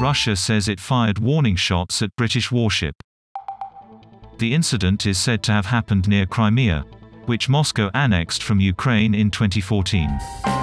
Russia says it fired warning shots at British warship. The incident is said to have happened near Crimea, which Moscow annexed from Ukraine in 2014.